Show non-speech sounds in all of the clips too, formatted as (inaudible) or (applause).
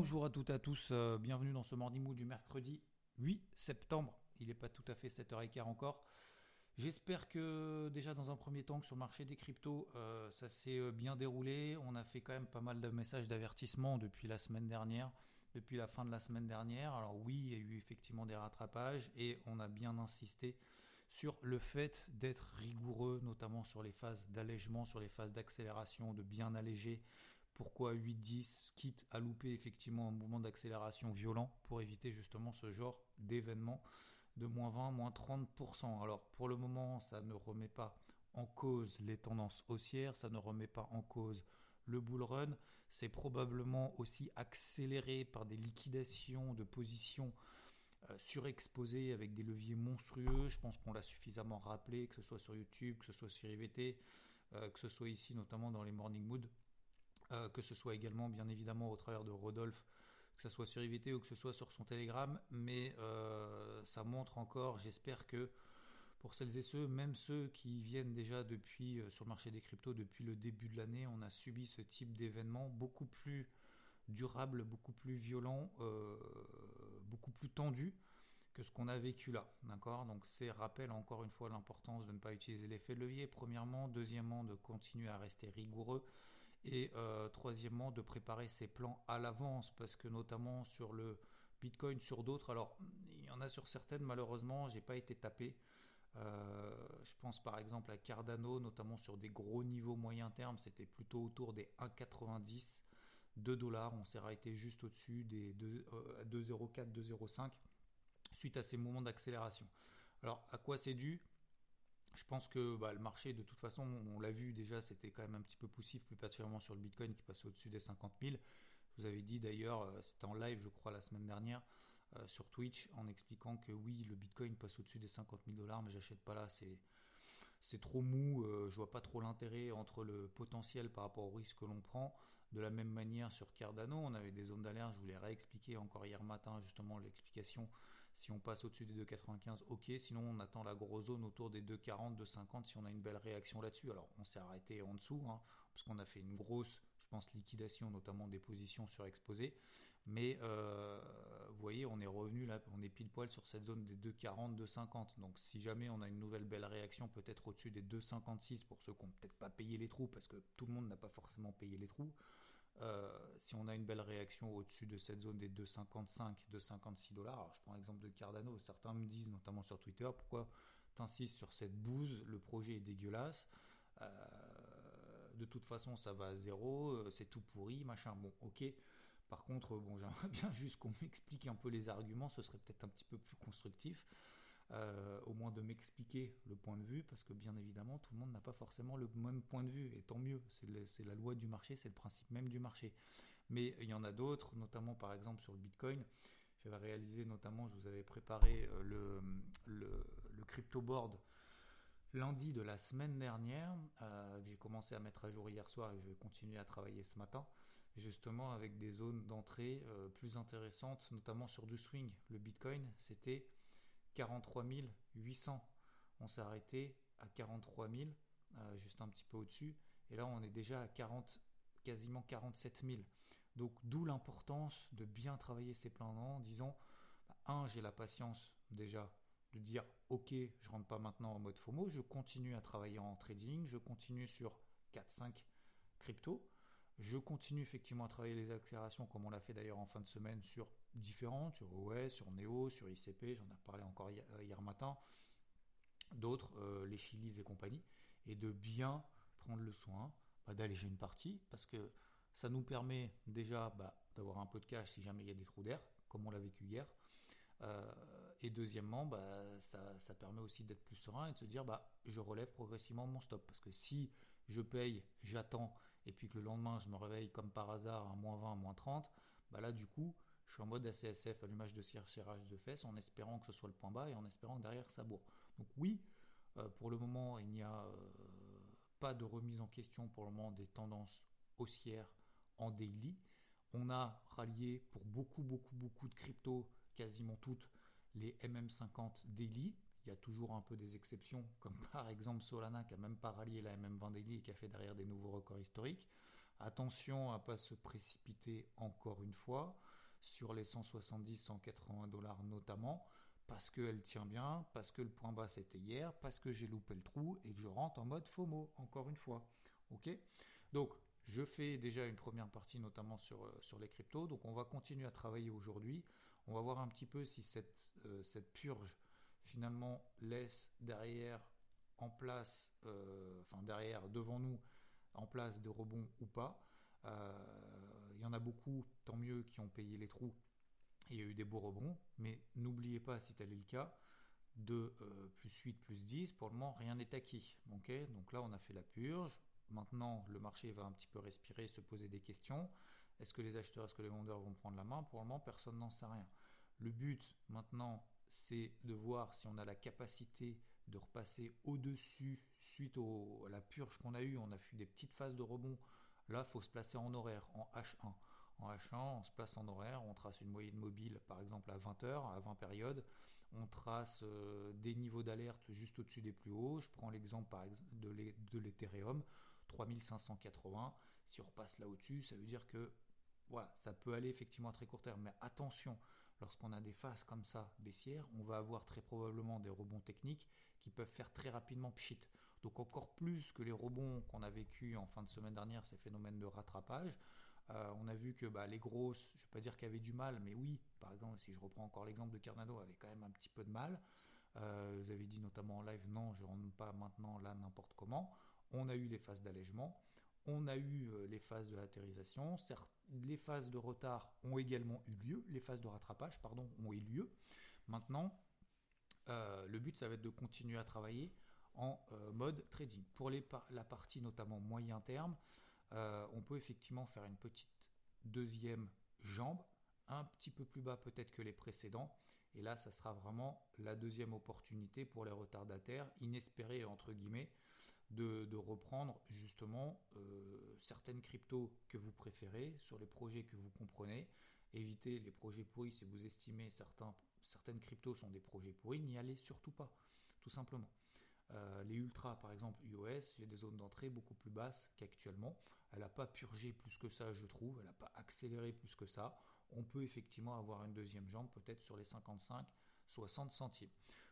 Bonjour à toutes et à tous, euh, bienvenue dans ce Morning Mood du mercredi 8 septembre. Il n'est pas tout à fait 7h15 encore. J'espère que déjà dans un premier temps que sur le marché des cryptos, euh, ça s'est euh, bien déroulé. On a fait quand même pas mal de messages d'avertissement depuis la semaine dernière, depuis la fin de la semaine dernière. Alors oui, il y a eu effectivement des rattrapages et on a bien insisté sur le fait d'être rigoureux, notamment sur les phases d'allègement, sur les phases d'accélération, de bien alléger. Pourquoi 8-10, quitte à louper effectivement un mouvement d'accélération violent pour éviter justement ce genre d'événement de moins 20, moins 30%. Alors pour le moment, ça ne remet pas en cause les tendances haussières, ça ne remet pas en cause le bull run. C'est probablement aussi accéléré par des liquidations de positions euh, surexposées avec des leviers monstrueux. Je pense qu'on l'a suffisamment rappelé, que ce soit sur YouTube, que ce soit sur IVT, euh, que ce soit ici notamment dans les Morning Mood, euh, que ce soit également bien évidemment au travers de Rodolphe que ce soit sur IVT ou que ce soit sur son Telegram, mais euh, ça montre encore, j'espère que pour celles et ceux, même ceux qui viennent déjà depuis euh, sur le marché des cryptos depuis le début de l'année, on a subi ce type d'événement beaucoup plus durable, beaucoup plus violent, beaucoup plus tendu que ce qu'on a vécu là, d'accord? Donc c'est rappelle encore une fois l'importance de ne pas utiliser l'effet de levier, premièrement, deuxièmement de continuer à rester rigoureux, et euh, troisièmement, de préparer ses plans à l'avance, parce que notamment sur le Bitcoin, sur d'autres, alors il y en a sur certaines, malheureusement, j'ai pas été tapé. Euh, je pense par exemple à Cardano, notamment sur des gros niveaux moyen terme, c'était plutôt autour des 1,90, 2 dollars. On s'est arrêté juste au-dessus des 2,04, 2,05 euh, suite à ces moments d'accélération. Alors à quoi c'est dû? Je pense que bah, le marché, de toute façon, on l'a vu déjà, c'était quand même un petit peu poussif, plus particulièrement sur le Bitcoin qui passait au-dessus des 50 000. Je vous avais dit d'ailleurs, euh, c'était en live, je crois, la semaine dernière, euh, sur Twitch, en expliquant que oui, le Bitcoin passe au-dessus des 50 000 dollars, mais j'achète pas là, c'est c'est trop mou, euh, je vois pas trop l'intérêt entre le potentiel par rapport au risque que l'on prend. De la même manière sur Cardano, on avait des zones d'alerte, je vous l'ai réexpliqué encore hier matin justement l'explication si on passe au-dessus des 2,95, ok. Sinon, on attend la grosse zone autour des 2,40, 2,50 si on a une belle réaction là-dessus. Alors, on s'est arrêté en dessous, hein, parce qu'on a fait une grosse, je pense, liquidation, notamment des positions surexposées. Mais euh, vous voyez, on est revenu là, on est pile poil sur cette zone des 2,40, 2,50. Donc, si jamais on a une nouvelle belle réaction, peut-être au-dessus des 2,56 pour ceux qui n'ont peut-être pas payé les trous, parce que tout le monde n'a pas forcément payé les trous. Euh, si on a une belle réaction au-dessus de cette zone des 2,55, 2,56 dollars, je prends l'exemple de Cardano, certains me disent, notamment sur Twitter, pourquoi tu insistes sur cette bouse, le projet est dégueulasse, euh, de toute façon ça va à zéro, euh, c'est tout pourri, machin, bon ok, par contre, bon, (laughs) j'aimerais bien juste qu'on m'explique un peu les arguments, ce serait peut-être un petit peu plus constructif. Euh, au moins de m'expliquer le point de vue, parce que bien évidemment, tout le monde n'a pas forcément le même point de vue, et tant mieux, c'est la loi du marché, c'est le principe même du marché. Mais il y en a d'autres, notamment par exemple sur le Bitcoin. J'avais réalisé notamment, je vous avais préparé euh, le, le, crypto board lundi de la semaine dernière, euh, que j'ai commencé à mettre à jour hier soir et je vais continuer à travailler ce matin, justement avec des zones d'entrée plus intéressantes, notamment sur du swing. Le Bitcoin, c'était 43 800. On s'est arrêté à 43 000, euh, juste un petit peu au-dessus. Et là, on est déjà à 40, quasiment 47 000. Donc, d'où l'importance de bien travailler ces plans en disant, bah, un, j'ai la patience déjà de dire, ok, je rentre pas maintenant en mode FOMO, je continue à travailler en trading, je continue sur 4-5 cryptos. Je continue effectivement à travailler les accélérations comme on l'a fait d'ailleurs en fin de semaine sur différentes, sur OS, sur Neo, sur ICP, j'en ai parlé encore hier, euh, matin, d'autres, euh, les Chilis et compagnie, et de bien prendre le soin bah, d'alléger une partie parce que ça nous permet déjà bah, d'avoir un peu de cash si jamais il y a des trous d'air, comme on l'a vécu hier. Euh, et deuxièmement, bah, ça, permet aussi d'être plus serein et de se dire je relève progressivement mon stop. Parce que si je paye, j'attends et puis que le lendemain je me réveille comme par hasard à moins 20, moins 30, bah là du coup je suis en mode ACSF, allumage de cire, serrage de fesses, en espérant que ce soit le point bas et en espérant que derrière ça bourre. Donc oui, euh, pour le moment il n'y a euh, pas de remise en question pour le moment des tendances haussières en daily. On a rallié pour beaucoup, beaucoup, beaucoup de cryptos, quasiment toutes, les MM50 daily. Il y a toujours un peu des exceptions, (laughs) comme par exemple Solana qui a même pas rallié la MM20 daily et qui a fait derrière des nouveaux records historiques. Attention à pas se précipiter encore une fois sur les 170-180 dollars notamment, parce qu'elle tient bien, parce que le point bas c'était hier, parce que j'ai loupé le trou et que je rentre en mode FOMO, encore une fois. Ok? Donc, je fais déjà une première partie notamment sur, euh, sur les cryptos, donc on va continuer à travailler aujourd'hui. On va voir un petit peu si cette, euh, cette purge finalement laisse derrière en place, euh, enfin derrière, devant nous, en place des rebonds ou pas. Il y en a beaucoup, tant mieux, qui ont payé les trous. il y a eu des beaux rebonds, mais n'oubliez pas, si tel est le cas, de plus 8, plus 10, pour le moment, rien n'est acquis. donc là, on a fait la purge. Maintenant, le marché va un petit peu respirer, se poser des questions. Est-ce que les acheteurs, est-ce que les vendeurs vont prendre la main? Pour le moment, personne n'en sait rien. Le but maintenant, c'est de voir si on a la capacité de repasser au-dessus suite à la purge qu'on a eue. On a fait des petites phases de rebond. Là, il faut se placer en horaire, en H1. En H1, on se place en horaire, on trace une moyenne mobile par exemple à 20 heures, à 20 périodes. On trace euh, des niveaux d'alerte juste au-dessus des plus hauts. Je prends l'exemple de l'Ethereum. 3580. Si on repasse là au-dessus, ça veut dire que voilà, ça peut aller effectivement à très court terme. Mais attention, lorsqu'on a des phases comme ça baissières, on va avoir très probablement des rebonds techniques qui peuvent faire très rapidement pchit. Donc encore plus que les rebonds qu'on a vécu en fin de semaine dernière, ces phénomènes de rattrapage. Euh, on a vu que bah, les grosses, je ne vais pas dire qu'elles avaient du mal, mais oui, par exemple, si je reprends encore l'exemple de Cardano, avait quand même un petit peu de mal. Euh, vous avez dit notamment en live, non, je ne rentre pas maintenant là n'importe comment on a eu les phases d'allègement, on a eu euh, les phases de latérisation, les phases de retard ont également eu lieu, les phases de rattrapage, pardon, ont eu lieu. Maintenant, euh, le but, ça va être de continuer à travailler en euh, mode trading. Pour la partie notamment moyen terme, on peut effectivement faire une petite deuxième jambe, un petit peu plus bas peut-être que les précédents. Et là, ça sera vraiment la deuxième opportunité pour les retardataires, inespérés entre guillemets, de, reprendre justement euh, certaines cryptos que vous préférez sur les projets que vous comprenez. Évitez les projets pourris si vous estimez certains, certaines cryptos sont des projets pourris, n'y allez surtout pas, tout simplement. Euh, les ultras, par exemple, iOS, j'ai des zones d'entrée beaucoup plus basses qu'actuellement. Elle n'a pas purgé plus que ça, je trouve. Elle n'a pas accéléré plus que ça. On peut effectivement avoir une deuxième jambe, peut-être sur les 55, 60 centimes.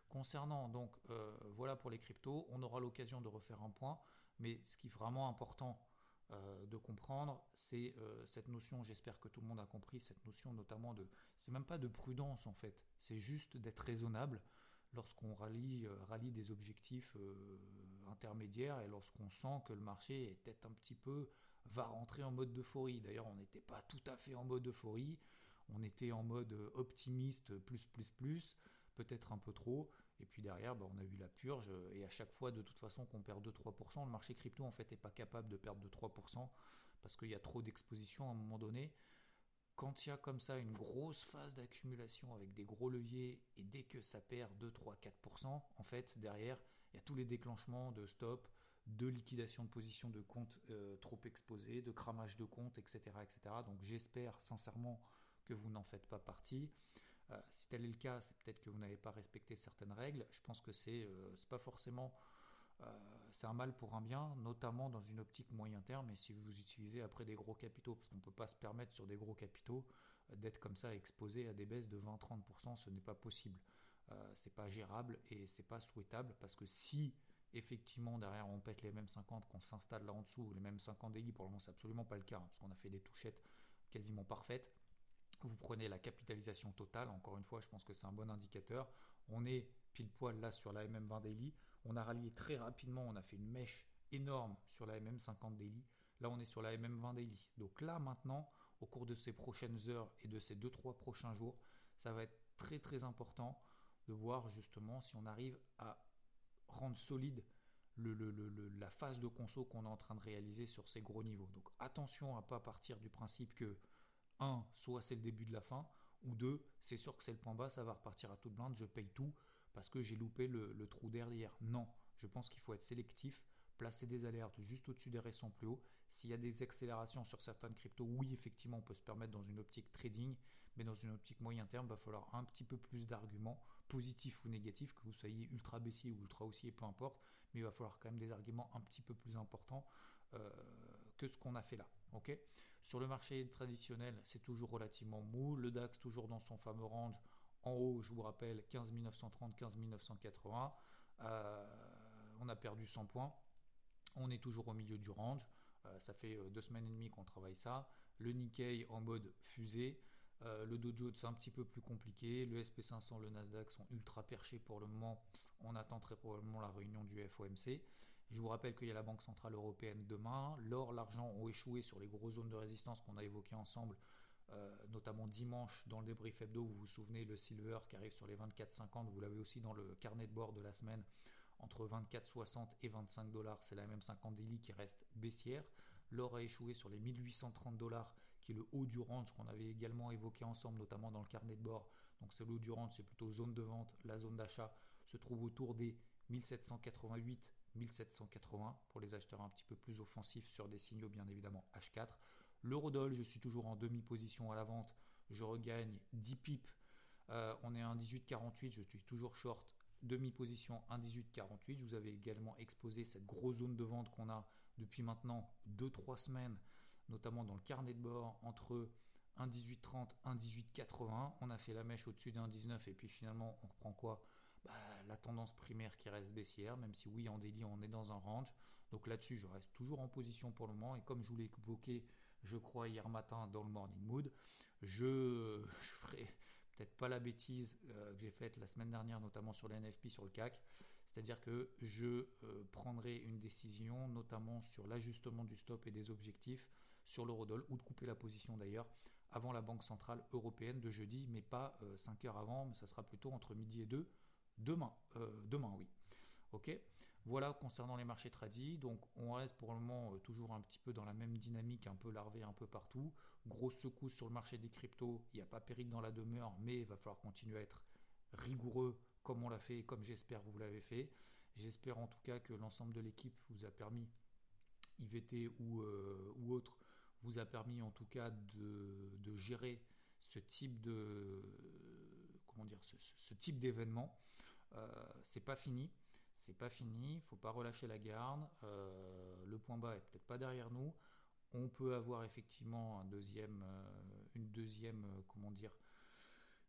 Concernant donc, euh, voilà pour les cryptos, on aura l'occasion de refaire un point, mais ce qui est vraiment important euh, de comprendre, c'est euh, cette notion, j'espère que tout le monde a compris, cette notion notamment de, c'est même pas de prudence en fait, c'est juste d'être raisonnable lorsqu'on rallie, rallie des objectifs intermédiaires et lorsqu'on sent que le marché est peut-être un petit peu, va rentrer en mode euphorie. D'ailleurs, on n'était pas tout à fait en mode euphorie, on était en mode optimiste plus plus plus peut-être un peu trop. Et puis derrière, bah, on a eu la purge. Et à chaque fois, de toute façon, qu'on perd 2-3%, le marché crypto, en fait, n'est pas capable de perdre de 3% parce qu'il y a trop d'exposition à un moment donné. Quand il y a comme ça une grosse phase d'accumulation avec des gros leviers et dès que ça perd 2, 3, 4%, en fait, derrière, il y a tous les déclenchements de stop, de liquidation de position de compte euh, trop exposés, de cramage de compte, etc. etc. Donc j'espère sincèrement que vous n'en faites pas partie. Euh, si tel est le cas, c'est peut-être que vous n'avez pas respecté certaines règles. Je pense que c'est euh, pas forcément euh, c'est un mal pour un bien, notamment dans une optique moyen terme. Et si vous utilisez après des gros capitaux, parce qu'on ne peut pas se permettre sur des gros capitaux d'être comme ça exposé à des baisses de 20-30%, ce n'est pas possible. c'est pas gérable et c'est pas souhaitable parce que si effectivement derrière on pète les mêmes 50, qu'on s'installe là en dessous, les mêmes 50 délits, pour le moment c'est absolument pas le cas, hein, parce qu'on a fait des touchettes quasiment parfaites. Vous prenez la capitalisation totale, encore une fois, je pense que c'est un bon indicateur. On est pile poil là sur la MM20 Daily. On a rallié très rapidement, on a fait une mèche énorme sur la MM50 Daily. Là, on est sur la MM20 Daily. Donc là, maintenant, au cours de ces prochaines heures et de ces 2-3 prochains jours, ça va être très très important de voir justement si on arrive à rendre solide la phase de conso qu'on est en train de réaliser sur ces gros niveaux. Donc attention à pas partir du principe que 1, soit c'est le début de la fin, ou 2, c'est sûr que c'est le point bas, ça va repartir à toute blinde, je paye tout parce que j'ai loupé le, trou d'hier. Non, je pense qu'il faut être sélectif, placer des alertes juste au-dessus des récents plus hauts. S'il y a des accélérations sur certaines cryptos, oui, effectivement, on peut se permettre dans une optique trading, mais dans une optique moyen terme, il va falloir un petit peu plus d'arguments, positifs ou négatifs, que vous soyez ultra baissier ou ultra haussier, peu importe, mais il va falloir quand même des arguments un petit peu plus importants euh, que ce qu'on a fait là. ok? Sur le marché traditionnel, c'est toujours relativement mou. Le DAX toujours dans son fameux range. En haut, je vous rappelle, 15 930, 15 980. on a perdu 100 points. On est toujours au milieu du range. Euh, ça fait euh, deux semaines et demie qu'on travaille ça. Le Nikkei en mode fusée. Euh, le Dow Jones c'est un petit peu plus compliqué. Le SP500, le Nasdaq sont ultra perchés pour le moment. On attend très probablement la réunion du FOMC. Je vous rappelle qu'il y a la Banque Centrale Européenne demain. L'or, l'argent ont échoué sur les grosses zones de résistance qu'on a évoquées ensemble, notamment dimanche dans le débrief hebdo. Vous vous souvenez, le silver qui arrive sur les 24,50. Vous l'avez aussi dans le carnet de bord de la semaine entre 24,60 et 25 dollars. C'est la même 50 daily qui reste baissière. L'or a échoué sur les 1830 dollars, qui est le haut du range qu'on avait également évoqué ensemble, notamment dans le carnet de bord. Donc c'est le haut du range, c'est plutôt zone de vente. La zone d'achat se trouve autour des 1788, 1780 pour les acheteurs un petit peu plus offensifs sur des signaux bien évidemment H4. L'eurodoll, je suis toujours en demi-position à la vente. Je regagne 10 pips. Euh, on est à 18,48, je suis toujours short demi-position 1,1848. Je vous avais également exposé cette grosse zone de vente qu'on a depuis maintenant 2-3 semaines, notamment dans le carnet de bord entre 1,1830, 1,1880. On a fait la mèche au-dessus d'un 19 et puis finalement on reprend quoi? Bah, La tendance primaire qui reste baissière, même si oui en délit on est dans un range. Donc là-dessus je reste toujours en position pour le moment et comme je vous l'ai évoqué, je crois hier matin dans le morning mood, (laughs) je, ferai peut-être pas la bêtise euh, que j'ai faite la semaine dernière, notamment sur les NFP, sur le CAC. C'est-à-dire que je euh, prendrai une décision, notamment sur l'ajustement du stop et des objectifs sur l'eurodoll, ou de couper la position d'ailleurs, avant la Banque Centrale Européenne de jeudi, mais pas 5 euh, heures avant, mais ça sera plutôt entre midi et 2, demain. demain, oui. Ok voilà concernant les marchés tradis. Donc on reste pour le moment euh, toujours un petit peu dans la même dynamique, un peu larvé un peu partout. Grosse secousse sur le marché des cryptos. Il n'y a pas péril dans la demeure, mais il va falloir continuer à être rigoureux comme on l'a fait et comme j'espère vous l'avez fait. J'espère en tout cas que l'ensemble de l'équipe vous a permis, IVT ou, euh, ou autre, vous a permis en tout cas de, gérer ce type de comment dire ce, type d'événement. Euh, c'est pas fini c'est pas fini, faut pas relâcher la garde. Euh, le point bas est peut-être pas derrière nous. On peut avoir effectivement euh, une deuxième, comment dire,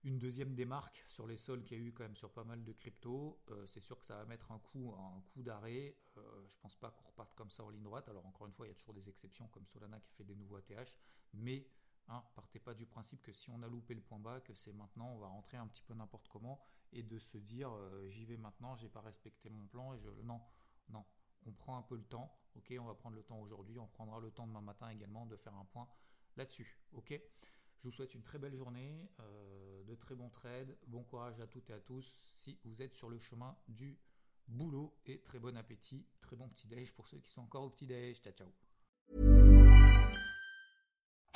une deuxième démarque sur les sols qu'il y a eu quand même sur pas mal de cryptos. c'est sûr que ça va mettre un coup, un coup d'arrêt. je pense pas qu'on reparte comme ça en ligne droite. Alors encore une fois, il y a toujours des exceptions comme Solana qui a fait des nouveaux ATH, mais Hein, partez pas du principe que si on a loupé le point bas, que c'est maintenant, on va rentrer un petit peu n'importe comment et de se dire euh, j'y vais maintenant, j'ai pas respecté mon plan et je non non, on prend un peu le temps. Ok, on va prendre le temps aujourd'hui, on prendra le temps demain matin également de faire un point là-dessus. Ok. Je vous souhaite une très belle journée, euh, de très bons trades, bon courage à toutes et à tous si vous êtes sur le chemin du boulot et très bon appétit, très bon petit déj pour ceux qui sont encore au petit déj. Ciao ciao.